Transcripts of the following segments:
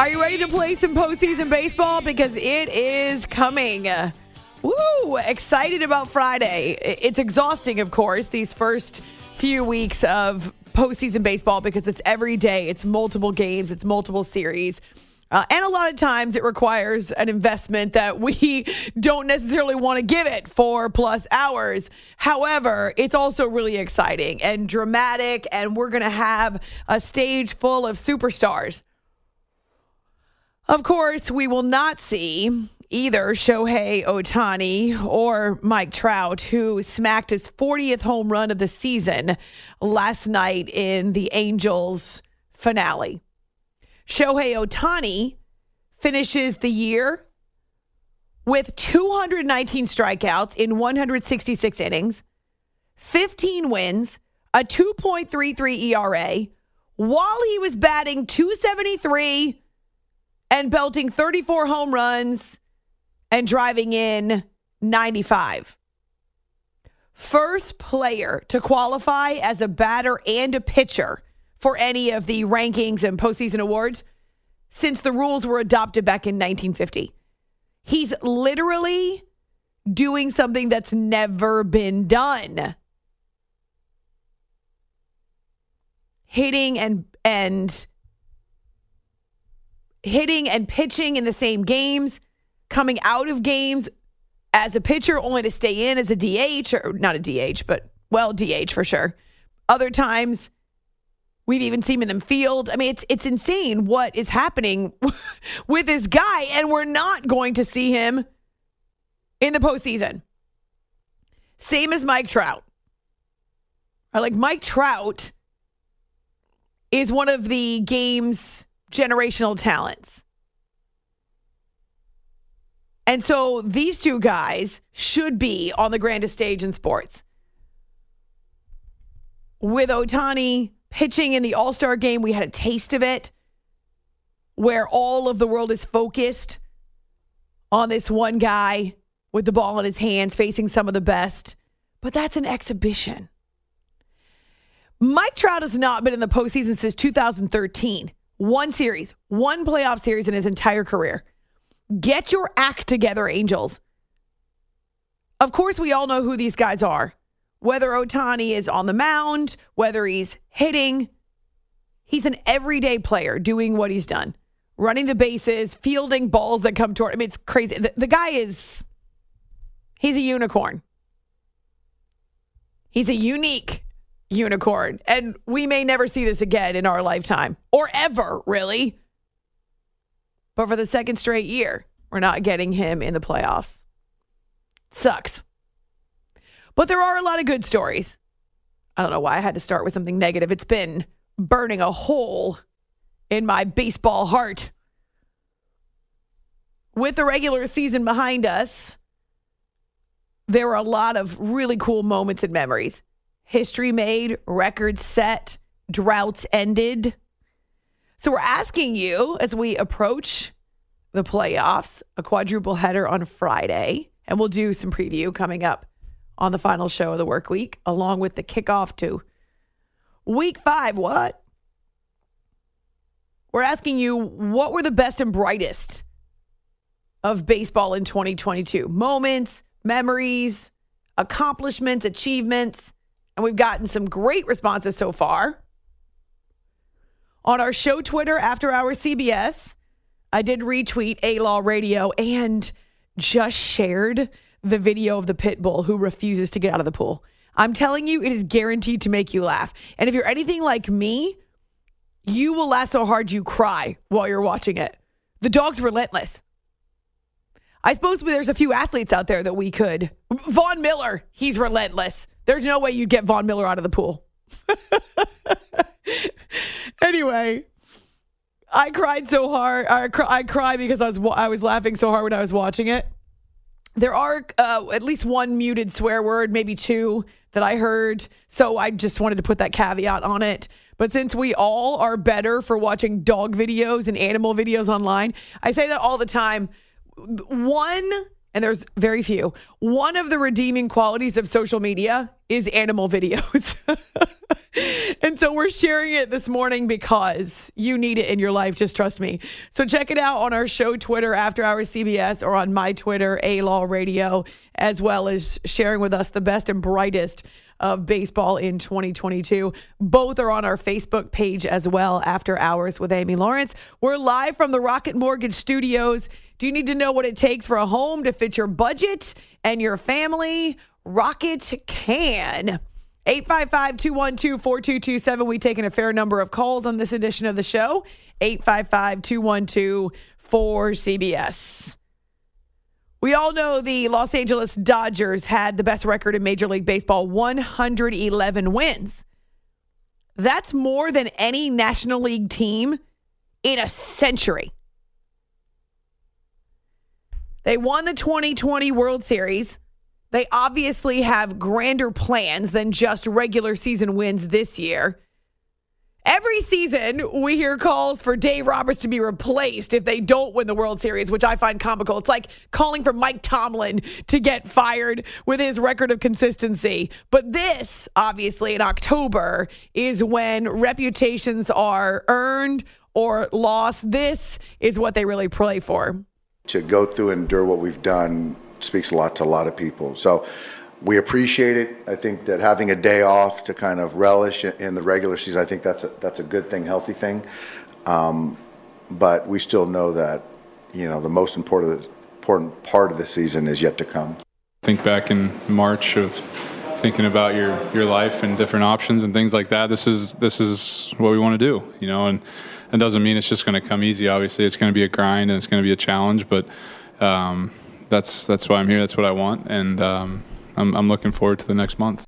Are you ready to play some postseason baseball? Because it is coming. Woo! Excited about Friday. It's exhausting, of course, these first few weeks of postseason baseball because it's every day, it's multiple games, it's multiple series. Uh, and a lot of times it requires an investment that we don't necessarily want to give it for plus hours. However, it's also really exciting and dramatic, and we're going to have a stage full of superstars. Of course, we will not see either Shohei Ohtani or Mike Trout, who smacked his 40th home run of the season last night in the Angels finale. Shohei Ohtani finishes the year with 219 strikeouts in 166 innings, 15 wins, a 2.33 ERA, while he was batting 273 and belting 34 home runs and driving in 95. First player to qualify as a batter and a pitcher for any of the rankings and postseason awards since the rules were adopted back in 1950. He's literally doing something that's never been done. Hitting and and hitting and pitching in the same games, coming out of games as a pitcher only to stay in as a DH or not a DH, but well, DH for sure. Other times We've even seen him in the field. I mean, it's it's insane what is happening with this guy, and we're not going to see him in the postseason. Same as Mike Trout. Or like Mike Trout is one of the game's generational talents. And so these two guys should be on the grandest stage in sports. With Ohtani pitching in the All Star game, we had a taste of it where all of the world is focused on this one guy with the ball in his hands, facing some of the best. But that's an exhibition. Mike Trout has not been in the postseason since 2013. One series, one playoff series in his entire career. Get your act together, Angels. Of course, we all know who these guys are whether Ohtani is on the mound, whether he's hitting. He's an everyday player doing what he's done, running the bases, fielding balls that come toward. Mean, it's crazy. The, the guy is, he's a unicorn. He's a unique unicorn. And we may never see this again in our lifetime or ever, really. But for the second straight year, we're not getting him in the playoffs. Sucks. But there are a lot of good stories. I don't know why I had to start with something negative. It's been burning a hole in my baseball heart. With the regular season behind us, there were a lot of really cool moments and memories. History made, records set, droughts ended. So we're asking you as we approach the playoffs, a quadruple header on Friday, and we'll do some preview coming up on the final show of the work week, along with the kickoff to Week five, what? We're asking you what were the best and brightest of baseball in 2022? Moments, memories, accomplishments, achievements. And we've gotten some great responses so far. On our show Twitter, After Hour CBS, I did retweet A Law Radio and just shared the video of the pit bull who refuses to get out of the pool. I'm telling you, it is guaranteed to make you laugh. And if you're anything like me, you will laugh so hard you cry while you're watching it. The dog's relentless. I suppose there's a few athletes out there that we could. Von Miller, he's relentless. There's no way you'd get Von Miller out of the pool. anyway, I cried so hard. I, cry, I cried because I was I was laughing so hard when I was watching it. There are uh, at least one muted swear word, maybe two that I heard. So I just wanted to put that caveat on it. But since we all are better for watching dog videos and animal videos online, I say that all the time. One, and there's very few, one of the redeeming qualities of social media is animal videos. and so we're sharing it this morning because you need it in your life. Just trust me. So check it out on our show Twitter, After Hours CBS, or on my Twitter, A Law Radio, as well as sharing with us the best and brightest of baseball in 2022. Both are on our Facebook page as well, After Hours with Amy Lawrence. We're live from the Rocket Mortgage Studios. Do you need to know what it takes for a home to fit your budget and your family? Rocket can. 855 212 4227. We've taken a fair number of calls on this edition of the show. 855 212 4CBS. We all know the Los Angeles Dodgers had the best record in Major League Baseball 111 wins. That's more than any National League team in a century. They won the 2020 World Series. They obviously have grander plans than just regular season wins this year. Every season, we hear calls for Dave Roberts to be replaced if they don't win the World Series, which I find comical. It's like calling for Mike Tomlin to get fired with his record of consistency. But this, obviously, in October, is when reputations are earned or lost. This is what they really play for. To go through and endure what we've done speaks a lot to a lot of people. So we appreciate it. I think that having a day off to kind of relish in the regular season, I think that's a, that's a good thing, healthy thing. Um, but we still know that, you know, the most important, important part of the season is yet to come. Think back in March of thinking about your, your life and different options and things like that. This is, this is what we want to do, you know, and it doesn't mean it's just going to come easy. Obviously it's going to be a grind and it's going to be a challenge, but, um, that's, that's why I'm here. That's what I want. And, um, I'm, I'm looking forward to the next month.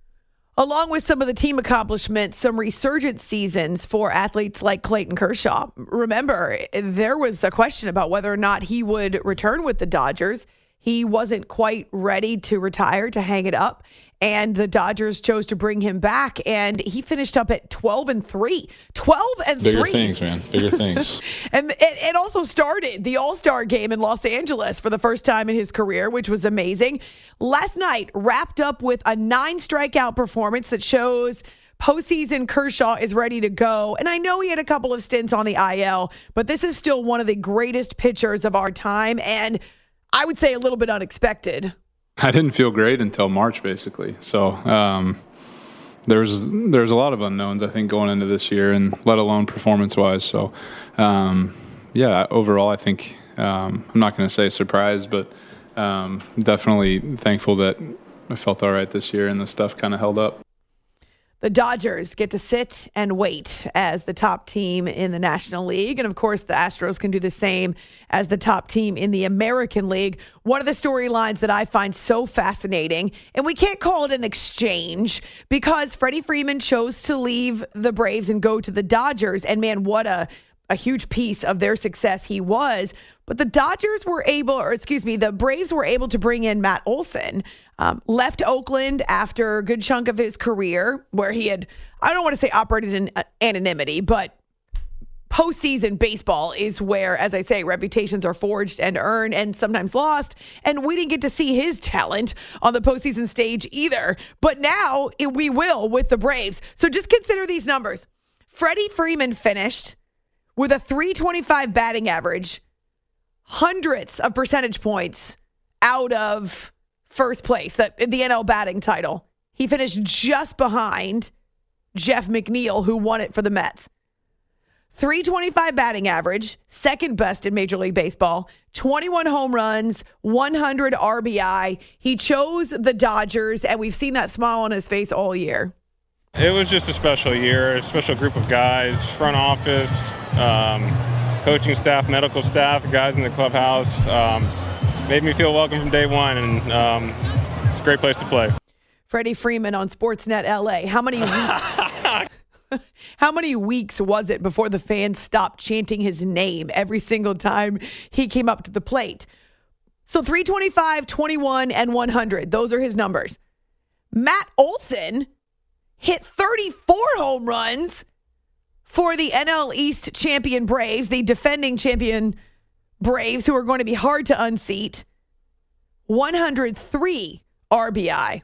Along with some of the team accomplishments, some resurgent seasons for athletes like Clayton Kershaw. Remember, there was a question about whether or not he would return with the Dodgers. He wasn't quite ready to retire, to hang it up and the Dodgers chose to bring him back, and he finished up at twelve and three. Twelve and Bigger three. things, man. Bigger things. and it, it, also started the All Star game in Los Angeles for the first time in his career, which was amazing. Last night wrapped up with a nine strikeout performance that shows postseason Kershaw is ready to go. And I know he had a couple of stints on the IL, but this is still one of the greatest pitchers of our time, and I would say a little bit unexpected. I didn't feel great until March, basically. So um, there's there's a lot of unknowns I think going into this year, and let alone performance wise. So um, yeah, overall, I think um, I'm not going to say surprised, but um, definitely thankful that I felt all right this year, and the stuff kind of held up. The Dodgers get to sit and wait as the top team in the National League. And of course, the Astros can do the same as the top team in the American League. One of the storylines that I find so fascinating, and we can't call it an exchange because Freddie Freeman chose to leave the Braves and go to the Dodgers. And man, what a a huge piece of their success he was. But the Dodgers were able, or excuse me, the Braves were able to bring in Matt Olson. Um, left Oakland after a good chunk of his career, where he had, I don't want to say operated in uh, anonymity, but postseason baseball is where, as I say, reputations are forged and earned and sometimes lost. And we didn't get to see his talent on the postseason stage either. But now we will with the Braves. So just consider these numbers. Freddie Freeman finished with a 325 batting average, hundredths of percentage points out of first place, the, the NL batting title. He finished just behind Jeff McNeil, who won it for the Mets. 325 batting average, second best in Major League Baseball, 21 home runs, 100 RBI. He chose the Dodgers, and we've seen that smile on his face all year. It was just a special year, a special group of guys, front office, um, coaching staff, medical staff, guys in the clubhouse. Um, made me feel welcome from day one, and um, it's a great place to play. Freddie Freeman on Sportsnet LA. How many weeks? how many weeks was it before the fans stopped chanting his name every single time he came up to the plate? So 325, 21, and 100. Those are his numbers. Matt Olson hit 34 home runs for the NL East champion Braves, the defending champion Braves, who are going to be hard to unseat. 103 RBI.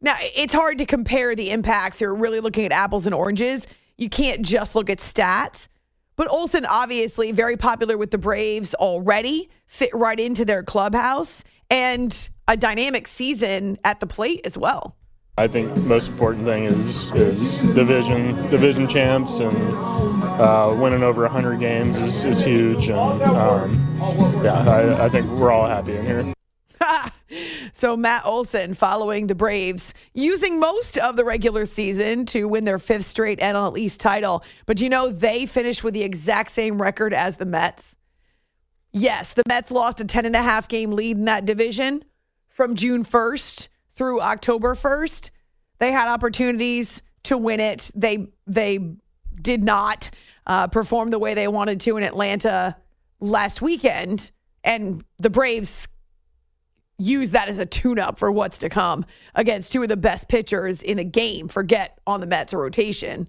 Now, it's hard to compare the impacts. You're really looking at apples and oranges. You can't just look at stats. But Olson, obviously, very popular with the Braves already, fit right into their clubhouse, and a dynamic season at the plate as well. I think most important thing is is division division champs and uh, winning over 100 games is, is huge and um, yeah I, I think we're all happy in here. so Matt Olson following the Braves using most of the regular season to win their fifth straight NL East title, but you know they finished with the exact same record as the Mets. Yes, the Mets lost a 10 and a half game lead in that division from June 1st through October 1st. They had opportunities to win it. They they did not uh, perform the way they wanted to in Atlanta last weekend, and the Braves use that as a tune-up for what's to come against two of the best pitchers in the game. Forget on the Mets rotation.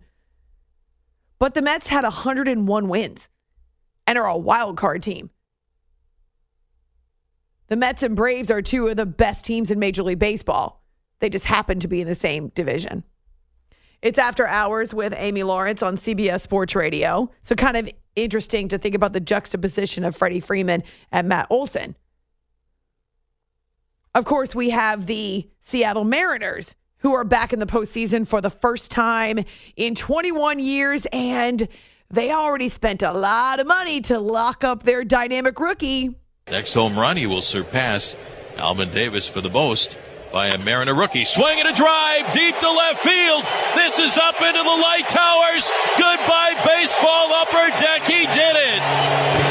But the Mets had 101 wins and are a wild card team. The Mets and Braves are two of the best teams in Major League Baseball. They just happen to be in the same division. It's after hours with Amy Lawrence on CBS Sports Radio. So, kind of interesting to think about the juxtaposition of Freddie Freeman and Matt Olson. Of course, we have the Seattle Mariners who are back in the postseason for the first time in 21 years, and they already spent a lot of money to lock up their dynamic rookie. Next home run, he will surpass Alvin Davis for the most by a Mariner rookie. Swing and a drive deep to left field. This is up into the light towers. Goodbye, baseball upper deck. He did it.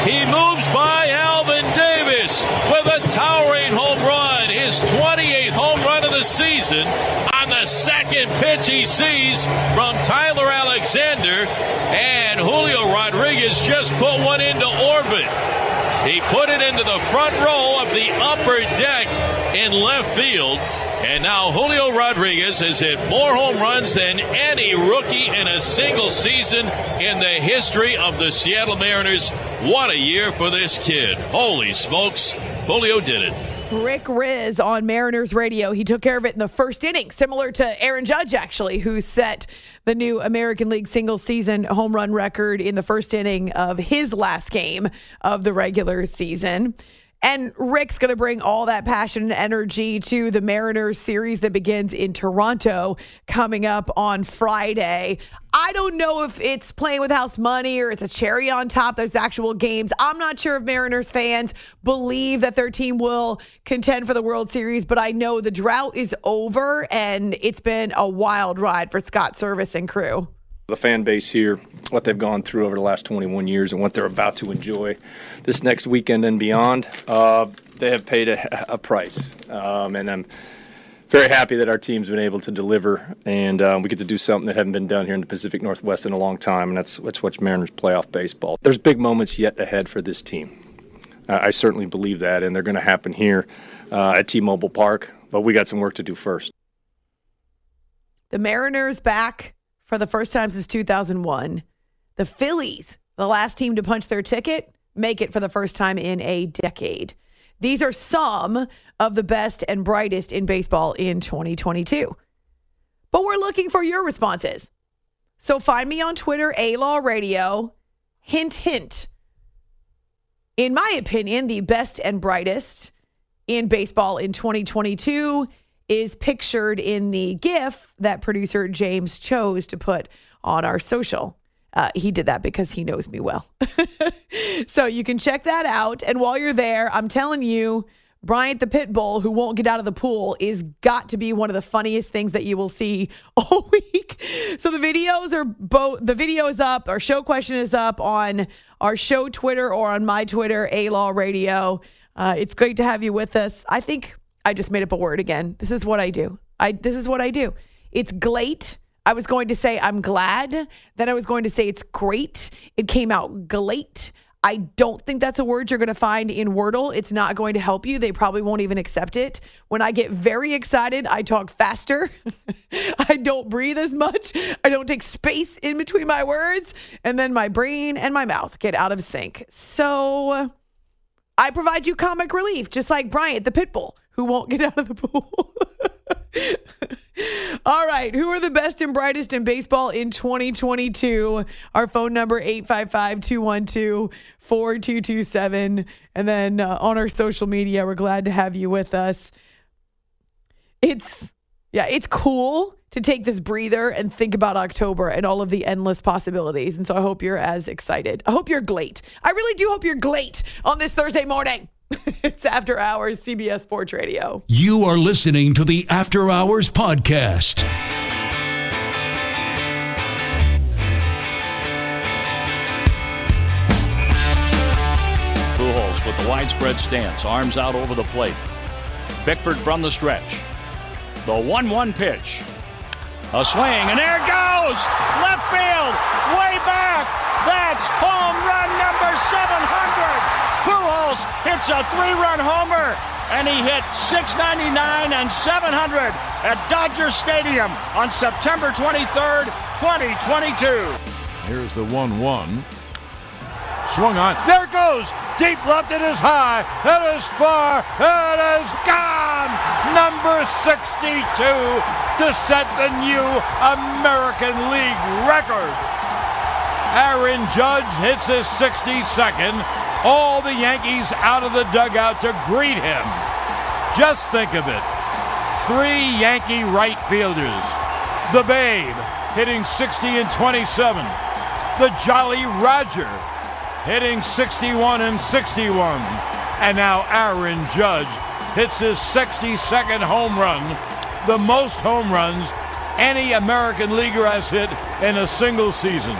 He moves by Alvin Davis with a towering home run. His 28th home run of the season on the second pitch he sees from Tyler Alexander. And Julio Rodriguez just put one into orbit. He put it into the front row of the upper deck in left field. And now Julio Rodriguez has hit more home runs than any rookie in a single season in the history of the Seattle Mariners. What a year for this kid. Holy smokes, Julio did it. Rick Rizzs on Mariners radio. He took care of it in the first inning, similar to Aaron Judge, actually, who set the new American League single season home run record in the first inning of his last game of the regular season. And Rick's going to bring all that passion and energy to the Mariners series that begins in Toronto coming up on Friday. I don't know if it's playing with house money or it's a cherry on top those actual games. I'm not sure if Mariners fans believe that their team will contend for the World Series, but I know the drought is over and it's been a wild ride for Scott Servais and crew the fan base here, what they've gone through over the last 21 years, and what they're about to enjoy this next weekend and beyond, uh, they have paid a, a price. Um, and I'm very happy that our team's been able to deliver, and uh, we get to do something that hasn't been done here in the Pacific Northwest in a long time, and that's, that's what's Mariners playoff baseball. There's big moments yet ahead for this team. Uh, I certainly believe that, and they're going to happen here uh, at T-Mobile Park, but we got some work to do first. The Mariners back for the first time since 2001. The Phillies the last team to punch their ticket, make it for the first time in a decade. These are some of the best and brightest in baseball in 2022. But we're looking for your responses. So find me on Twitter, A Law Radio. Hint, hint. In my opinion, the best and brightest in baseball in 2022 is pictured in the GIF that producer James chose to put on our social. Uh, he did that because he knows me well. so you can check that out. And while you're there, I'm telling you, Bryant the pit bull who won't get out of the pool is got to be one of the funniest things that you will see all week. So the videos are both the video is up, our show question is up on our show Twitter or on my Twitter, A Law Radio. Uh, it's great to have you with us. I think I just made up a word again. This is what I do. I this is what I do. It's glate. I was going to say I'm glad. Then I was going to say it's great. It came out glate. I don't think that's a word you're going to find in Wordle. It's not going to help you. They probably won't even accept it. When I get very excited, I talk faster. I don't breathe as much. I don't take space in between my words. And then my brain and my mouth get out of sync. So I provide you comic relief, just like Bryant the Pitbull, who won't get out of the pool. All right, who are the best and brightest in baseball in 2022? Our phone number 855-212-4227 and then uh, on our social media, we're glad to have you with us. It's yeah, it's cool to take this breather and think about October and all of the endless possibilities. And so I hope you're as excited. I hope you're glate. I really do hope you're glate on this Thursday morning. it's After Hours, CBS Sports Radio. You are listening to the After Hours Podcast. Pujols with the widespread stance, arms out over the plate. Bickford from the stretch. The 1 1 pitch. A swing, and there it goes! Left field, way back! That's home run number 700! Pujols hits a three run homer, and he hit 699 and 700 at Dodger Stadium on September 23rd, 2022. Here's the 1 1. Swung on. There it goes. Deep left. It is high. It is far. It is gone. Number 62 to set the new American League record. Aaron Judge hits his 62nd. All the Yankees out of the dugout to greet him. Just think of it. Three Yankee right fielders. The Babe hitting 60 and 27. The Jolly Roger hitting 61 and 61. And now Aaron Judge hits his 62nd home run, the most home runs any American leaguer has hit in a single season.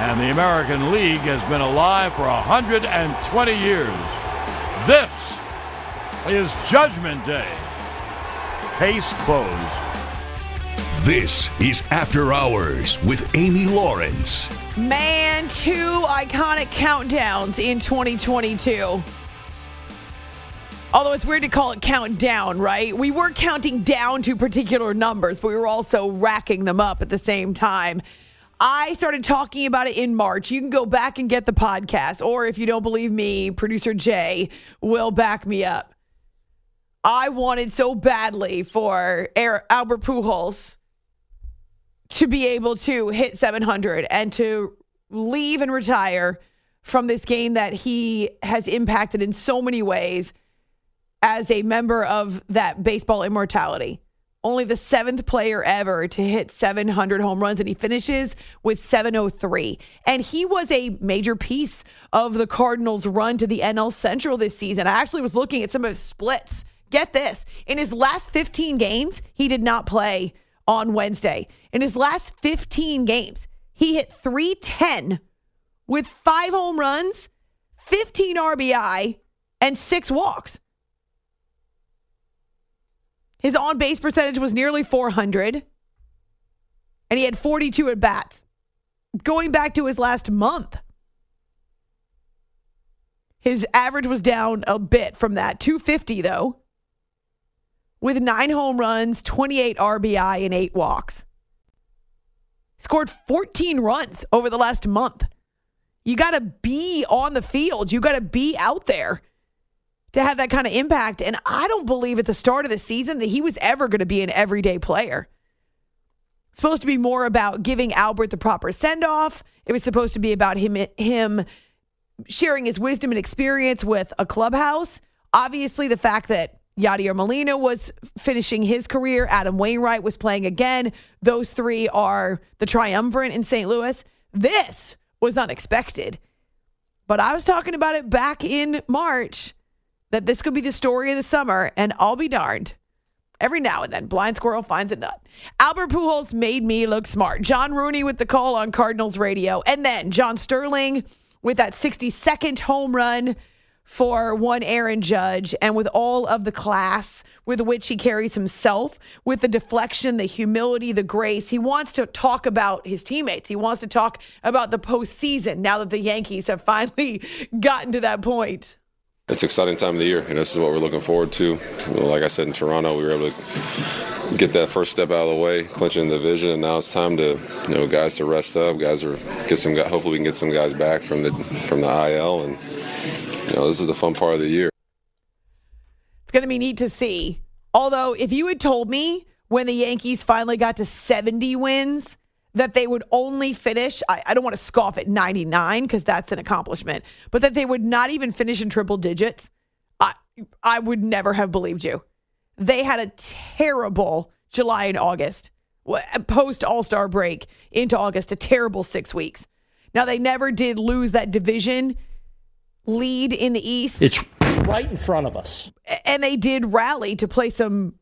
And the American League has been alive for 120 years. This is Judgment Day. Case closed. This is After Hours with Amy Lawrence. Man, two iconic countdowns in 2022. Although it's weird to call it countdown, right? We were counting down to particular numbers, but we were also racking them up at the same time. I started talking about it in March. You can go back and get the podcast, or if you don't believe me, producer Jay will back me up. I wanted so badly for Albert Pujols to be able to hit 700 and to leave and retire from this game that he has impacted in so many ways as a member of that baseball immortality. Only the seventh player ever to hit 700 home runs, and he finishes with 703. And he was a major piece of the Cardinals' run to the NL Central this season. I actually was looking at some of his splits. Get this in his last 15 games, he did not play on Wednesday. In his last 15 games, he hit 310 with five home runs, 15 RBI, and six walks. His on base percentage was nearly 400, and he had 42 at bats. Going back to his last month, his average was down a bit from that 250, though, with nine home runs, 28 RBI, and eight walks. Scored 14 runs over the last month. You got to be on the field. You got to be out there to have that kind of impact. And I don't believe at the start of the season that he was ever going to be an everyday player. Supposed to be more about giving Albert the proper send off. It was supposed to be about him him sharing his wisdom and experience with a clubhouse. Obviously, the fact that Yadier Molina was finishing his career, Adam Wainwright was playing again. Those three are the triumvirate in St. Louis. This was unexpected. But I was talking about it back in March that this could be the story of the summer, and I'll be darned. Every now and then, blind squirrel finds a nut. Albert Pujols made me look smart. John Rooney with the call on Cardinals radio, and then John Sterling with that 62nd home run for one Aaron Judge, and with all of the class with which he carries himself, with the deflection, the humility, the grace. He wants to talk about his teammates. He wants to talk about the postseason now that the Yankees have finally gotten to that point it's an exciting time of the year, and this is what we're looking forward to. Like I said in Toronto, we were able to get that first step out of the way, clinching the division, and now it's time to, you know, guys to rest up, guys are get some. Hopefully, we can get some guys back from the from the IL, and you know, this is the fun part of the year. It's going to be neat to see. Although, if you had told me when the Yankees finally got to 70 wins that they would only finish, I, I don't want to scoff at 99 because that's an accomplishment, but that they would not even finish in triple digits, I, I would never have believed you. They had a terrible July and August, post All Star break into August, a terrible six weeks. Now, they never did lose that division lead in the East. It's right in front of us. And they did rally to play some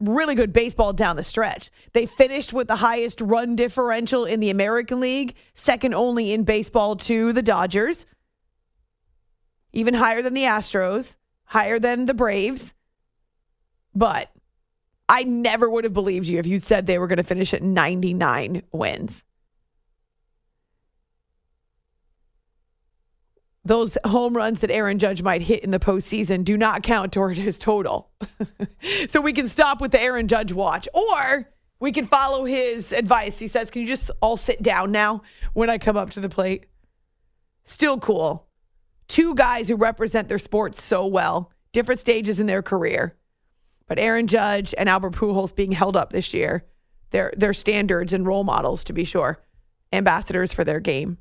really good baseball down the stretch. They finished with the highest run differential in the American League, second only in baseball to the Dodgers, even higher than the Astros, higher than the Braves. But I never would have believed you if you said they were going to finish at 99 wins. Those home runs that Aaron Judge might hit in the postseason do not count toward his total. so we can stop with the Aaron Judge watch, or we can follow his advice. He says, Can you just all sit down now when I come up to the plate? Still cool. Two guys who represent their sports so well, different stages in their career. But Aaron Judge and Albert Pujols being held up this year. They're, they're standards and role models, to be sure, ambassadors for their game.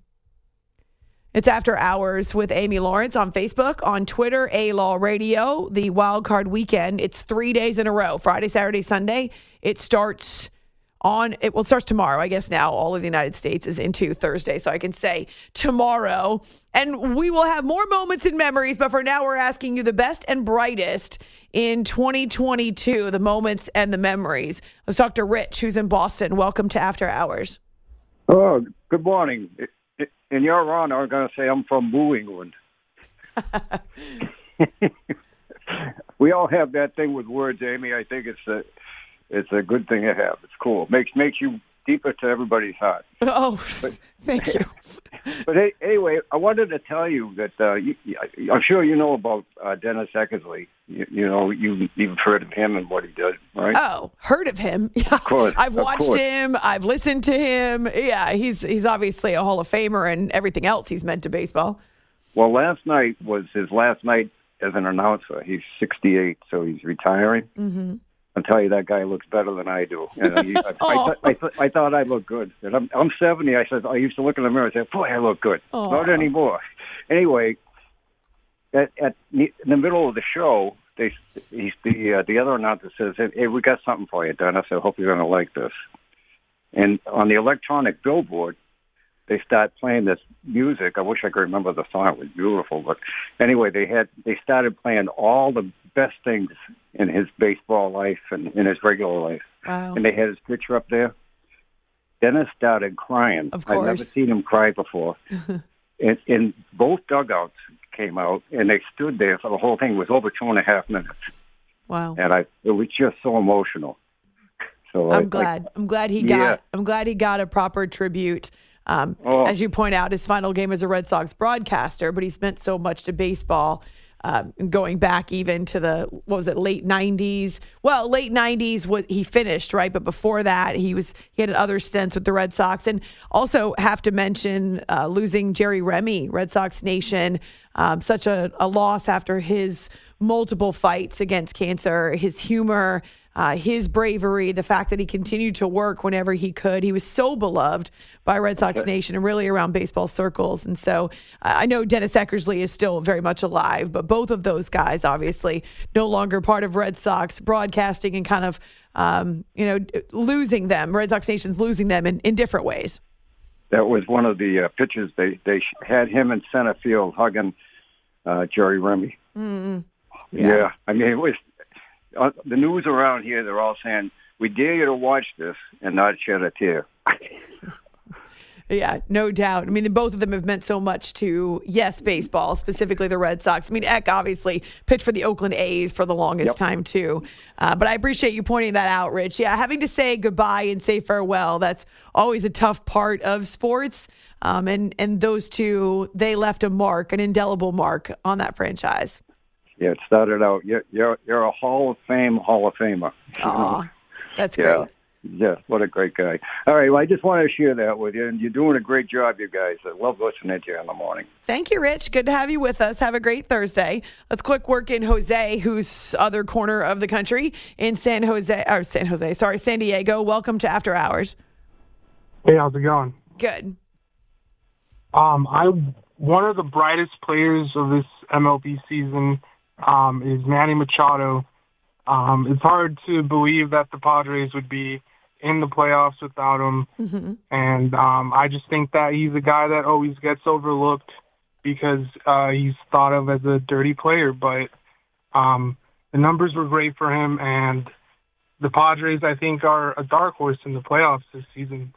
It's After Hours with Amy Lawrence on Facebook, on Twitter, A Law Radio, the wild card weekend. It's three days in a row Friday, Saturday, Sunday. It starts on, it will start tomorrow. I guess now all of the United States is into Thursday. So I can say tomorrow. And we will have more moments and memories. But for now, we're asking you the best and brightest in 2022, the moments and the memories. Let's talk to Rich, who's in Boston. Welcome to After Hours. Oh, good morning in your honor, I'm going to say I'm from New England. we all have that thing with words, Amy. I think it's a it's a good thing to have. It's cool. makes makes you deeper to everybody's heart. Oh, but, thank you. but anyway, I wanted to tell you that uh, you, I'm sure you know about uh, Dennis Eckersley. You, you know, you, you've heard of him and what he did, right? Oh, heard of him? Yeah, of course. I've of watched course. him. I've listened to him. Yeah, he's he's obviously a Hall of Famer and everything else he's meant to baseball. Well, last night was his last night as an announcer. He's 68, so he's retiring. Mm-hmm. I'll tell you that guy looks better than I do. You know, he, I, I, th- I, th- I thought I looked good. And I'm, I'm 70. I said I used to look in the mirror and say, "Boy, I look good." Aww. Not anymore. Anyway, at, at in the middle of the show, they he's the uh, the other announcer says, "Hey, we got something for you, Dennis. I hope you're going to like this." And on the electronic billboard, they start playing this music. I wish I could remember the song; it was beautiful. But anyway, they had they started playing all the best things in his baseball life and in his regular life. Wow. And they had his picture up there. Dennis started crying. Of course. I've never seen him cry before. and, and both dugouts came out, and they stood there for the whole thing. It was over two and a half minutes, Wow. and I it was just so emotional. So I- I'm I- glad. I'm glad he Yeah. got. I'm glad he got a proper tribute. Um, Oh. As you point out, his final game as a Red Sox broadcaster, but he's meant so much to baseball. Um, going back even to the what was it late '90s well, late '90s was he finished right, but before that he was he had other stints with the Red Sox, and also have to mention uh, losing Jerry Remy, Red Sox Nation, um, such a, a loss after his multiple fights against cancer, his humor uh, his bravery, the fact that he continued to work whenever he could. He was so beloved by Red Sox Nation and really around baseball circles. And so uh, I know Dennis Eckersley is still very much alive, but both of those guys, obviously, no longer part of Red Sox broadcasting and kind of, um, you know, losing them. Red Sox Nation's losing them in, in different ways. That was one of the uh, pitches. They they had him in center field hugging uh, Jerry Remy. Mm-hmm. Yeah. yeah. I mean it was uh, the news around here, they're all saying, "We dare you to watch this and not shed a tear." Yeah, no doubt. I mean, both of them have meant so much to, yes, baseball, specifically the Red Sox. I mean, Eck obviously pitched for the Oakland A's for the longest yep. time, too. Uh, but I appreciate you pointing that out, Rich. Yeah, having to say goodbye and say farewell, that's always a tough part of sports. Um, and, and those two, they left a mark, an indelible mark on that franchise yeah, it started out. You're you're, you're a Hall of Fame Hall of Famer. Aw, that's great. Yeah, what a great guy. All right, well, I just want to share that with you, and you're doing a great job, you guys. I love listening to you in the morning. Thank you, Rich. Good to have you with us. Have a great Thursday. Let's quick work in Jose, who's other corner of the country in San Jose, or San Jose, sorry, San Diego. Welcome to After Hours. Hey, how's it going? Good. Um, I one of the brightest players of this MLB season um, is Manny Machado. Um, it's hard to believe that the Padres would be in the playoffs without him. Mm-hmm. And um, I just think that he's a guy that always gets overlooked because uh, he's thought of as a dirty player. But um, the numbers were great for him, and the Padres, I think, are a dark horse in the playoffs this season.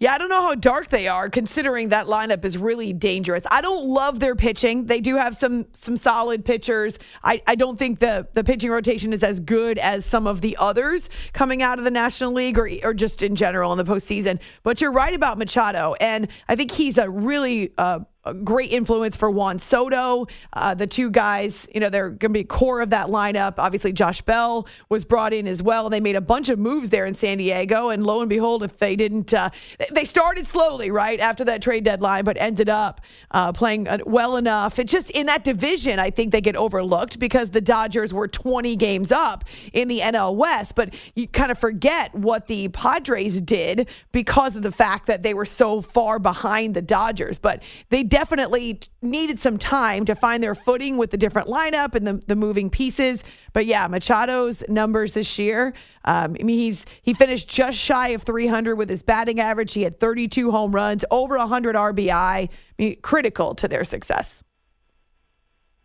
Yeah, I don't know how dark they are considering that lineup is really dangerous. I don't love their pitching. They do have some some solid pitchers. I, I don't think the the pitching rotation is as good as some of the others coming out of the National League or or just in general in the postseason. But you're right about Machado, and I think he's a really uh, a great influence for Juan Soto. Uh, the two guys, you know, they're going to be core of that lineup. Obviously, Josh Bell was brought in as well. They made a bunch of moves there in San Diego, and lo and behold, if they didn't, uh, they started slowly right after that trade deadline, but ended up uh, playing uh, well enough. It's just in that division, I think they get overlooked because the Dodgers were 20 games up in the NL West, but you kind of forget what the Padres did because of the fact that they were so far behind the Dodgers. But they definitely needed some time to find their footing with the different lineup and the, the moving pieces. But yeah, Machado's numbers this year. Um, I mean, he's he finished just shy of 300 with his batting average. He had 32 home runs, over 100 RBI. I mean, critical to their success.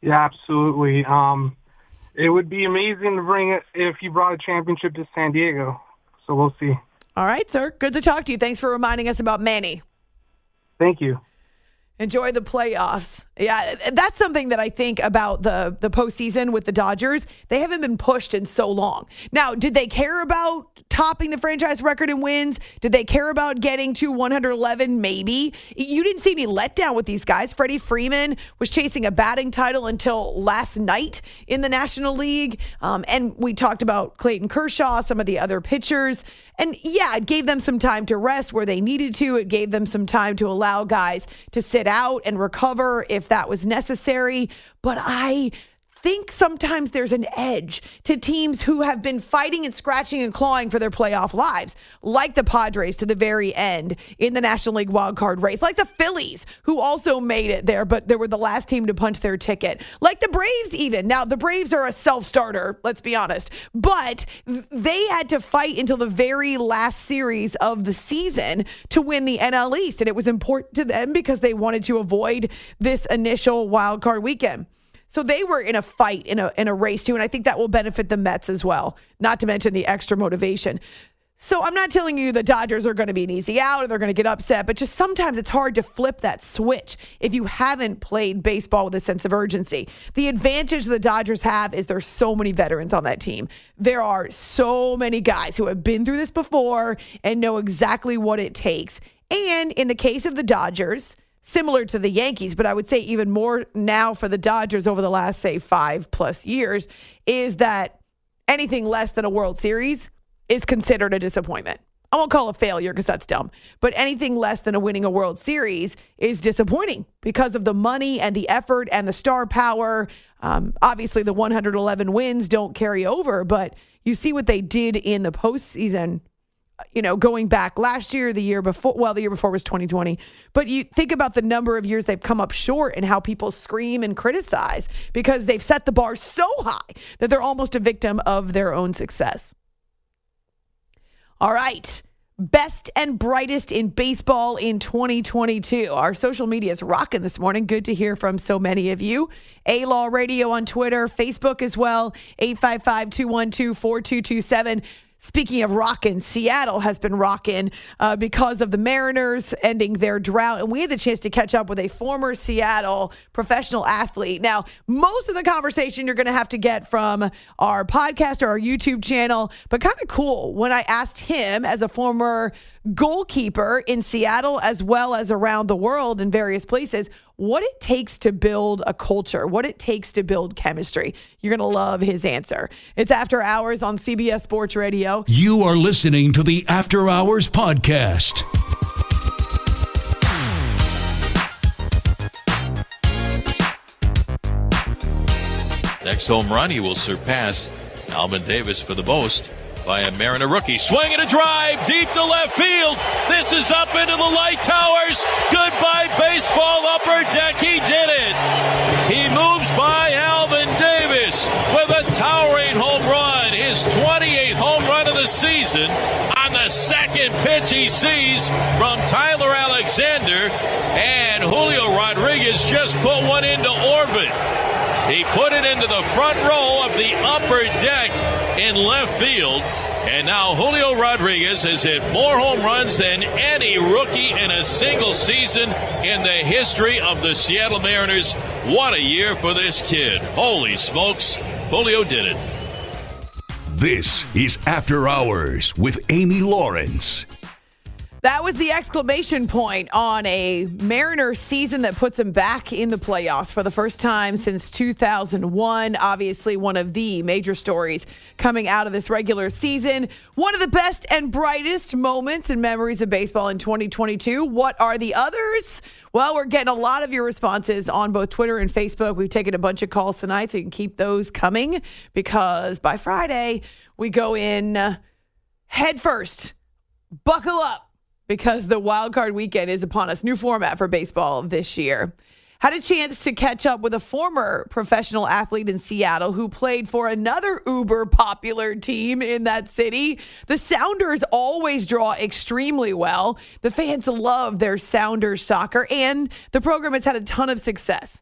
Yeah, absolutely. Um, it would be amazing to bring it if he brought a championship to San Diego. So we'll see. All right, sir. Good to talk to you. Thanks for reminding us about Manny. Thank you. Enjoy the playoffs. Yeah, that's something that I think about the the postseason with the Dodgers. They haven't been pushed in so long. Now, did they care about topping the franchise record in wins? Did they care about getting to 111? Maybe. You didn't see any letdown with these guys. Freddie Freeman was chasing a batting title until last night in the National League, um, and we talked about Clayton Kershaw, some of the other pitchers. And yeah, it gave them some time to rest where they needed to. It gave them some time to allow guys to sit out and recover if that was necessary. But I think sometimes there's an edge to teams who have been fighting and scratching and clawing for their playoff lives, like the Padres to the very end in the National League wildcard race, like the Phillies, who also made it there, but they were the last team to punch their ticket, like the Braves, even. Now, the Braves are a self starter, let's be honest, but they had to fight until the very last series of the season to win the NL East, and it was important to them because they wanted to avoid this initial wildcard weekend. So they were in a fight in a in a race too, and I think that will benefit the Mets as well. Not to mention the extra motivation. So I'm not telling you the Dodgers are going to be an easy out or they're going to get upset, but just sometimes it's hard to flip that switch if you haven't played baseball with a sense of urgency. The advantage the Dodgers have is there's so many veterans on that team. There are so many guys who have been through this before and know exactly what it takes. And in the case of the Dodgers, similar to the Yankees, but I would say even more now for the Dodgers over the last, say, five plus years, is that anything less than a World Series is considered a disappointment. I won't call it a failure because that's dumb, but anything less than a winning a World Series is disappointing because of the money and the effort and the star power. Um, obviously, the 111 wins don't carry over, but you see what they did in the postseason. You know, going back last year, the year before, well, the year before was 2020. But you think about the number of years they've come up short and how people scream and criticize because they've set the bar so high that they're almost a victim of their own success. All right. Best and brightest in baseball in 2022. Our social media is rocking this morning. Good to hear from so many of you. A Law Radio on Twitter, Facebook as well, 855 212 4227. Speaking of rocking, Seattle has been rocking uh, because of the Mariners ending their drought. And we had the chance to catch up with a former Seattle professional athlete. Now, most of the conversation you're going to have to get from our podcast or our YouTube channel, but kind of cool when I asked him as a former goalkeeper in Seattle as well as around the world in various places what it takes to build a culture, what it takes to build chemistry. You're going to love his answer. It's After Hours on CBS Sports Radio. You are listening to the After Hours Podcast. Next home run, he will surpass Alvin Davis for the most by a Mariner rookie. Swing and a drive deep to left field. This is up into the light towers. Goodbye, baseball upper deck. He did it. He moves by Alvin Davis with a towering home run. His 28th home run of the season on the second pitch he sees from Tyler Alexander. And Julio Rodriguez just put one into orbit. He put it into the front row of the upper deck in left field. And now Julio Rodriguez has hit more home runs than any rookie in a single season in the history of the Seattle Mariners. What a year for this kid. Holy smokes, Julio did it. This is After Hours with Amy Lawrence. That was the exclamation point on a Mariner season that puts him back in the playoffs for the first time since 2001. Obviously, one of the major stories coming out of this regular season. One of the best and brightest moments and memories of baseball in 2022. What are the others? Well, we're getting a lot of your responses on both Twitter and Facebook. We've taken a bunch of calls tonight, so you can keep those coming because by Friday, we go in head first. Buckle up because the wild card weekend is upon us. New format for baseball this year. Had a chance to catch up with a former professional athlete in Seattle who played for another uber popular team in that city. The Sounders always draw extremely well. The fans love their Sounders soccer, and the program has had a ton of success.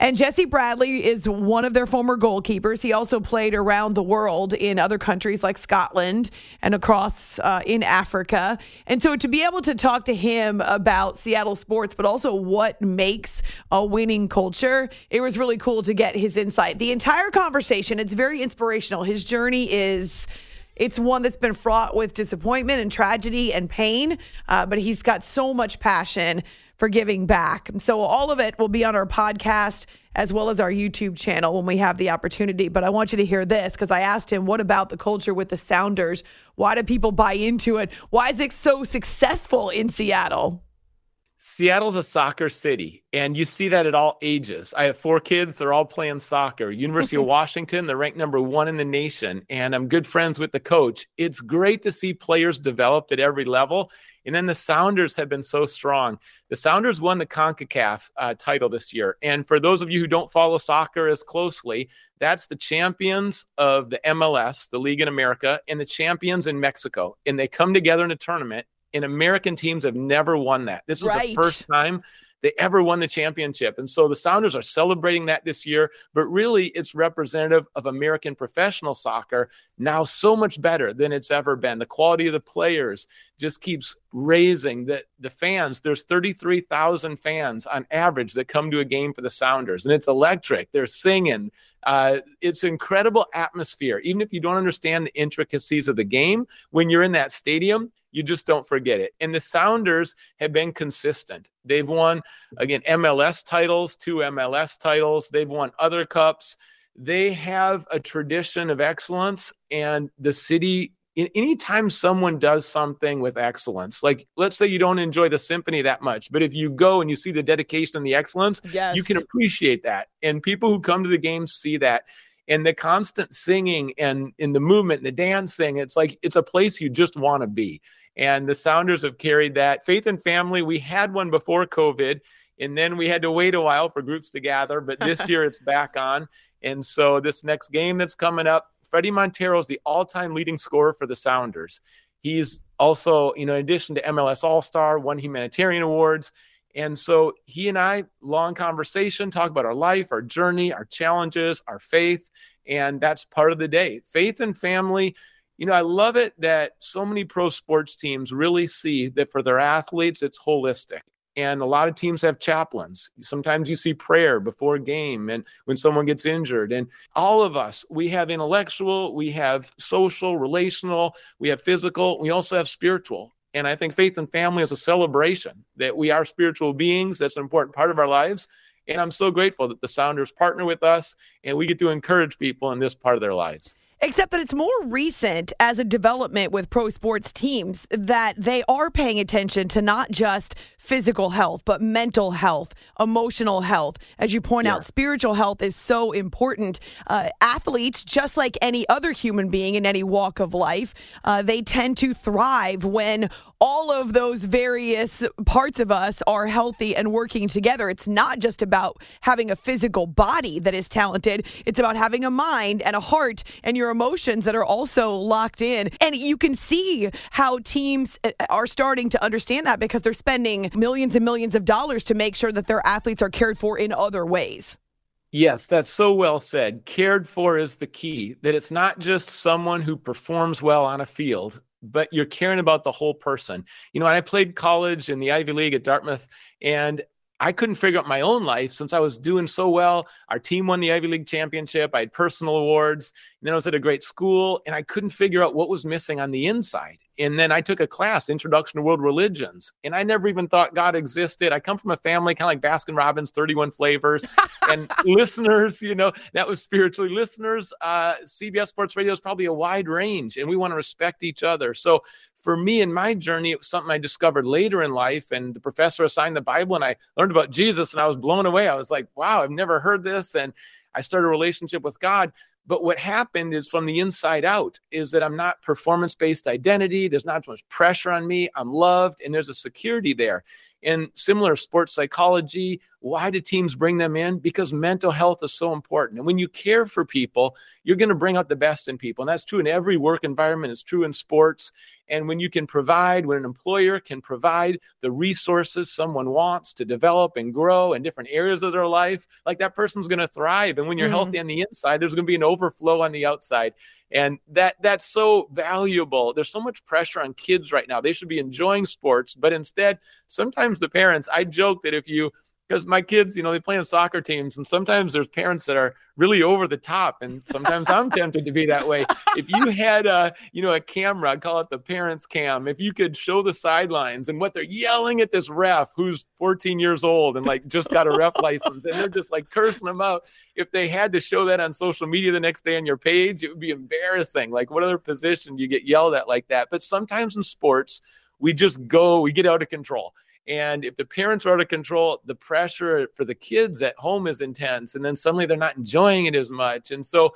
And Jesse Bradley is one of their former goalkeepers. He also played around the world in other countries like Scotland and across uh, in Africa. And so to be able to talk to him about Seattle sports, but also what makes a winning culture, it was really cool to get his insight. The entire conversation, it's very inspirational. His journey is it's one that's been fraught with disappointment and tragedy and pain, uh, but he's got so much passion for giving back. So all of it will be on our podcast as well as our YouTube channel when we have the opportunity. But I want you to hear this because I asked him, what about the culture with the Sounders? Why do people buy into it? Why is it so successful in Seattle? Seattle's a soccer city, and you see that at all ages. I have four kids, they're all playing soccer. University of Washington, they're ranked number one in the nation, and I'm good friends with the coach. It's great to see players developed at every level. And then the Sounders have been so strong. The Sounders won the CONCACAF uh, title this year. And for those of you who don't follow soccer as closely, that's the champions of the MLS, the League in America, and the champions in Mexico. And they come together in a tournament, and American teams have never won that. This is right. the first time they ever won the championship. And so the Sounders are celebrating that this year, but really it's representative of American professional soccer now so much better than it's ever been. The quality of the players just keeps raising. The, the fans, there's 33,000 fans on average that come to a game for the Sounders, and it's electric. They're singing. Uh, it's incredible atmosphere. Even if you don't understand the intricacies of the game, when you're in that stadium, you just don't forget it. And the Sounders have been consistent. They've won, again, MLS titles, two MLS titles. They've won other cups. they have a tradition of excellence, and the city anytime someone does something with excellence, like let's say you don't enjoy the symphony that much, but if you go and you see the dedication and the excellence, yes. you can appreciate that. And people who come to the games see that. And the constant singing and in the movement and the dancing, it's like it's a place you just want to be. And the Sounders have carried that. Faith and Family, we had one before COVID, and then we had to wait a while for groups to gather, but this year it's back on. And so this next game that's coming up, Fredy Montero is the all-time leading scorer for the Sounders. He's also, you know, in addition to MLS All-Star, won humanitarian awards. And so he and I, long conversation, talk about our life, our journey, our challenges, our faith. And that's part of the day. Faith and family. You know, I love it that so many pro sports teams really see that for their athletes, it's holistic. And a lot of teams have chaplains. Sometimes you see prayer before a game and when someone gets injured. And all of us, we have intellectual, we have social, relational, we have physical, we also have spiritual. And I think faith and family is a celebration that we are spiritual beings. That's an important part of our lives. And I'm so grateful that the Sounders partner with us and we get to encourage people in this part of their lives. Except that it's more recent as a development with pro sports teams that they are paying attention to not just physical health, but mental health, emotional health. As you point yeah. out, spiritual health is so important. Uh, athletes, just like any other human being in any walk of life, uh, they tend to thrive when all of those various parts of us are healthy and working together. It's not just about having a physical body that is talented, it's about having a mind and a heart and your emotions that are also locked in. And you can see how teams uh, are starting to understand that because they're spending millions and millions of dollars to make sure that their athletes are cared for in other ways. Yes, that's so well said. Cared for is the key, that it's not just someone who performs well on a field, but you're caring about the whole person. You know, I played college in the Ivy League at Dartmouth, and I couldn't figure out my own life since I was doing so well. Our team won the Ivy League championship. I had personal awards. And then I was at a great school and I couldn't figure out what was missing on the inside. And then I took a class, Introduction to World Religions, and I never even thought God existed. I come from a family kind of like Baskin Robbins, 31 flavors. and listeners, you know, that was spiritually listeners. Uh, CBS Sports Radio is probably a wide range, and we want to respect each other. So for me in my journey, it was something I discovered later in life. And the professor assigned the Bible, and I learned about Jesus, and I was blown away. I was like, wow, I've never heard this. And I started a relationship with God. But what happened is from the inside out is that I'm not performance based identity. There's not as much pressure on me. I'm loved, and there's a security there. In similar sports psychology, why do teams bring them in? Because mental health is so important. And when you care for people, you're going to bring out the best in people. And that's true in every work environment, it's true in sports. And when you can provide, when an employer can provide the resources someone wants to develop and grow in different areas of their life, like that person's going to thrive. And when you're mm-hmm. healthy on the inside, there's going to be an overflow on the outside. And that that's so valuable. There's so much pressure on kids right now. They should be enjoying sports, but instead, sometimes the parents, I joke that if you because my kids, you know, they play in soccer teams, and sometimes there's parents that are really over the top, and sometimes I'm tempted to be that way. If you had a, you know, a camera, I'd call it the parents' cam. If you could show the sidelines and what they're yelling at this ref who's 14 years old and like just got a ref license, and they're just like cursing them out. If they had to show that on social media the next day on your page, it would be embarrassing. Like, what other position you get yelled at like that? But sometimes in sports, we just go, we get out of control and if the parents are out of control, the pressure for the kids at home is intense. And then suddenly they're not enjoying it as much. And so,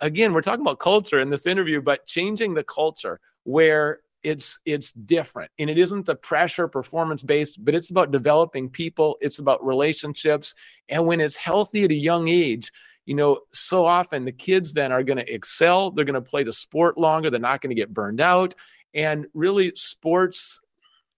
again, we're talking about culture in this interview, but changing the culture where it's it's different and it isn't the pressure performance based but it's about developing people it's about relationships and when it's healthy at a young age you know so often the kids then are going to excel they're going to play the sport longer they're not going to get burned out and really sports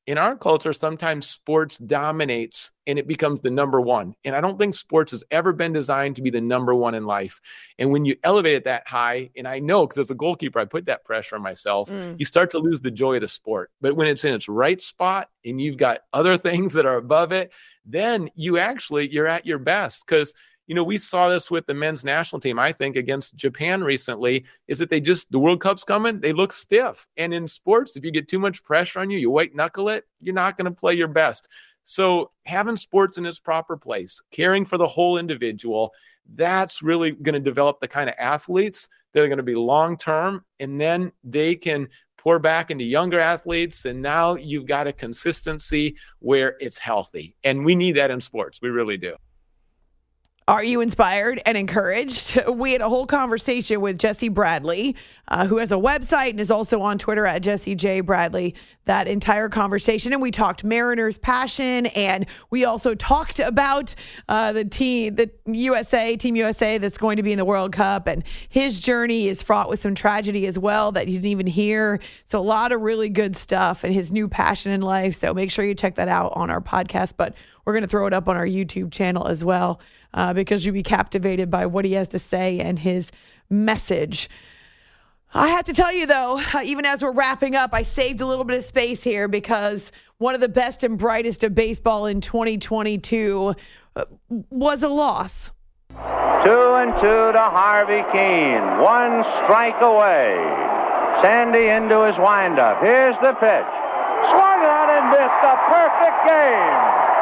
in our culture, sometimes sports dominates and it becomes the number one. And I don't think sports has ever been designed to be the number one in life. And when you elevate it that high, and I know because as a goalkeeper, I put that pressure on myself, mm. you start to lose the joy of the sport. But when it's in its right spot and you've got other things that are above it, then you actually you're at your best because you know, we saw this with the men's national team, I think, against Japan recently, is that they just, the World Cup's coming, they look stiff. And in sports, if you get too much pressure on you, you white knuckle it, you're not going to play your best. So, having sports in its proper place, caring for the whole individual, that's really going to develop the kind of athletes that are going to be long term. And then they can pour back into younger athletes. And now you've got a consistency where it's healthy. And we need that in sports. We really do. Are you inspired and encouraged? We had a whole conversation with Jesse Bradley, uh, who has a website and is also on Twitter at Jesse J. Bradley. That entire conversation, and we talked Mariners' passion, and we also talked about uh, the team, the USA, Team USA, that's going to be in the World Cup, and his journey is fraught with some tragedy as well that you didn't even hear. So a lot of really good stuff, and his new passion in life. So make sure you check that out on our podcast. But we're going to throw it up on our YouTube channel as well uh, because you'll be captivated by what he has to say and his message. I have to tell you, though, even as we're wrapping up, I saved a little bit of space here because one of the best and brightest of baseball in 2022 uh, was a loss. Two and two to Harvey Kuenn. One strike away. Sandy into his windup. Here's the pitch. Swung on and missed. A perfect game.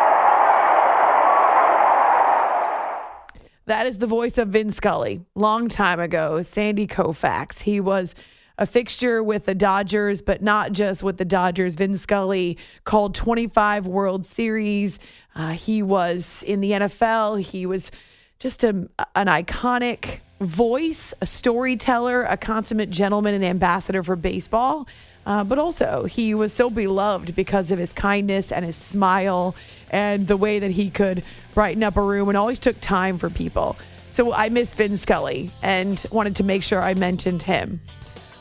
That is the voice of Vin Scully. Long time ago, Sandy Koufax. He was a fixture with the Dodgers, but not just with the Dodgers. Vin Scully called 25 World Series. Uh, he was in the NFL. He was just a, an iconic voice, a storyteller, a consummate gentleman and ambassador for baseball. Uh, but also, he was so beloved because of his kindness and his smile and the way that he could brighten up a room and always took time for people. So I miss Vin Scully and wanted to make sure I mentioned him.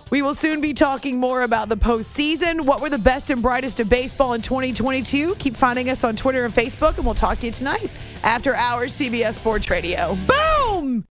We will soon be talking more about the postseason. What were the best and brightest of baseball in 2022? Keep finding us on Twitter and Facebook, and we'll talk to you tonight after hours CBS Sports Radio. Boom!